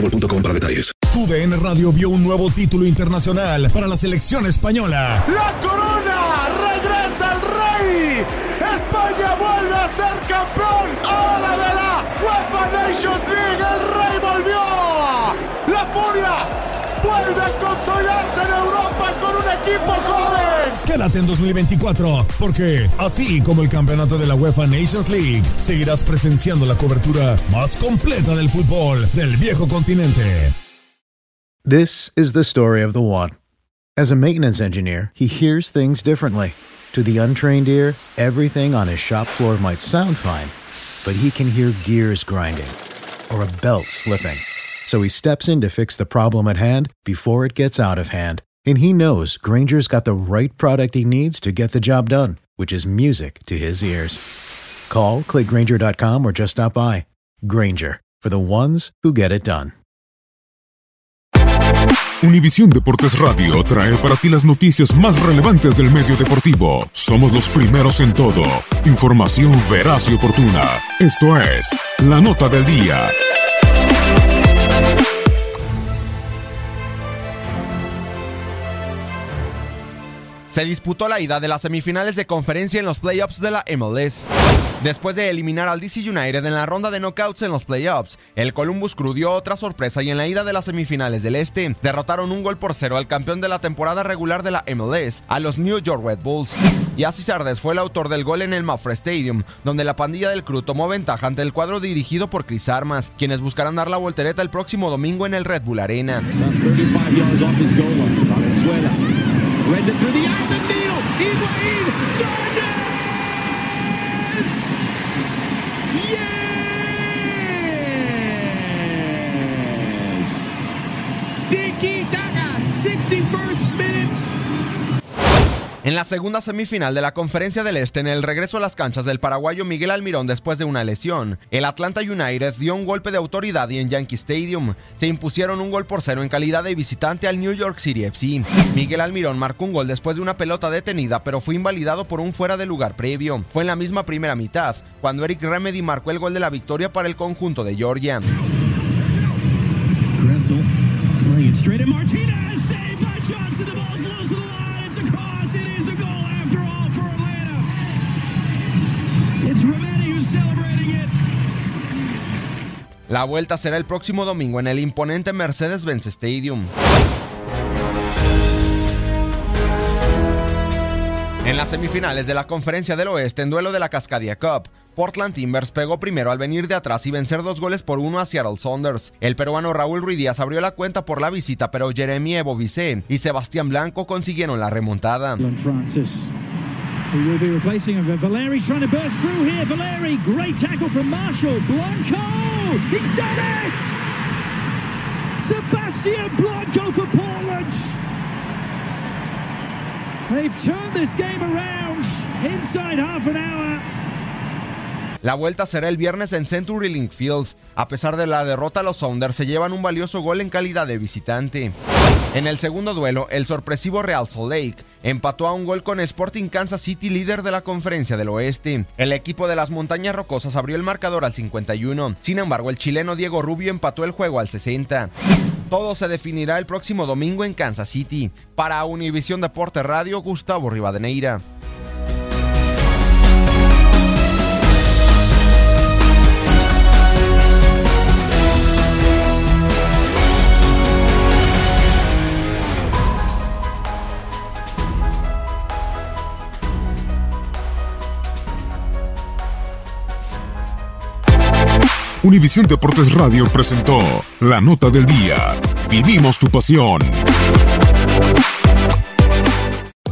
boostmobile.com para detalles. TUDN Radio vio un nuevo título internacional para la selección española. ¡La corona! ¡Regresa el rey! ¡España vuelve a ser campeón! ¡Ahora de la UEFA Nations League! ¡El rey volvió! ¡La furia! vuelve a consolidarse en Europa con un equipo joven. Quédate en 2024, porque así como el campeonato de la UEFA Nations League, seguirás presenciando la cobertura más completa del fútbol del viejo continente. This is the story of the one. As a maintenance engineer, he hears things differently. To the untrained ear, everything on his shop floor might sound fine, but he can hear gears grinding or a belt slipping. So he steps in to fix the problem at hand before it gets out of hand. And he knows Granger's got the right product he needs to get the job done, which is music to his ears. Call, clickgranger.com, or just stop by. Granger, for the ones who get it done. Univisión Deportes Radio trae para ti las noticias más relevantes del medio deportivo. Somos los primeros en todo. Información veraz y oportuna. Esto es La Nota del Día. Se disputó la ida de las semifinales de conferencia en los playoffs de la MLS. Después de eliminar al DC United en la ronda de knockouts en los playoffs, el Columbus Crew dio otra sorpresa y en la ida de las semifinales del Este derrotaron un gol por cero al campeón de la temporada regular de la MLS, a los New York Red Bulls. Y así Sardes fue el autor del gol en el Mafra Stadium, donde la pandilla del Crew tomó ventaja ante el cuadro dirigido por Chris Armas, quienes buscarán dar la voltereta el próximo domingo en el Red Bull Arena. Threads it through the eye of the needle. Higuain. Sardes! En la segunda semifinal de la Conferencia del Este, en el regreso a las canchas del paraguayo Miguel Almirón después de una lesión, el Atlanta United dio un golpe de autoridad y en Yankee Stadium se impusieron un gol por cero en calidad de visitante al New York City FC. Miguel Almirón marcó un gol después de una pelota detenida, pero fue invalidado por un fuera de lugar previo. Fue en la misma primera mitad, cuando Eric Remedy marcó el gol de la victoria para el conjunto de Georgia. La vuelta será el próximo domingo en el imponente Mercedes-Benz Stadium. En las semifinales de la Conferencia del Oeste en duelo de la Cascadia Cup, Portland Timbers pegó primero al venir de atrás y vencer dos goles por uno a Seattle Saunders. El peruano Raúl Ruidíaz abrió la cuenta por la visita, pero Jeremy Evo y Sebastián Blanco consiguieron la remontada. who will be replacing him. Trying to burst through here. Valeri, great tackle from Marshall. Blanco, he's done it! Sebastian Blanco for Portland. They've turned this game around inside half an hour. La vuelta será el viernes en Century Link Field. A pesar de la derrota, los Sounders se llevan un valioso gol en calidad de visitante. En el segundo duelo, el sorpresivo Real Salt Lake empató a un gol con Sporting Kansas City, líder de la Conferencia del Oeste. El equipo de las Montañas Rocosas abrió el marcador al 51. Sin embargo, el chileno Diego Rubio empató el juego al 60. Todo se definirá el próximo domingo en Kansas City. Para Univisión Deporte Radio, Gustavo Rivadeneira. Univisión Deportes Radio presentó la nota del día. Vivimos tu pasión.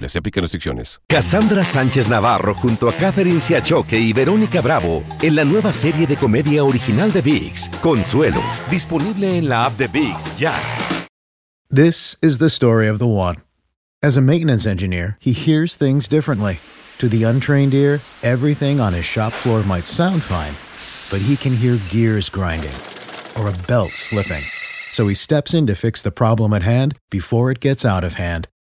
elegibles. Se aplican restricciones. Cassandra Sánchez Navarro junto a Catherine Siachoque y Verónica Bravo en la nueva serie de comedia original de VIX, Consuelo, disponible en la app de VIX ya. This is the story of the one. As a maintenance engineer, he hears things differently. To the untrained ear, everything on his shop floor might sound fine, but he can hear gears grinding or a belt slipping. So he steps in to fix the problem at hand before it gets out of hand.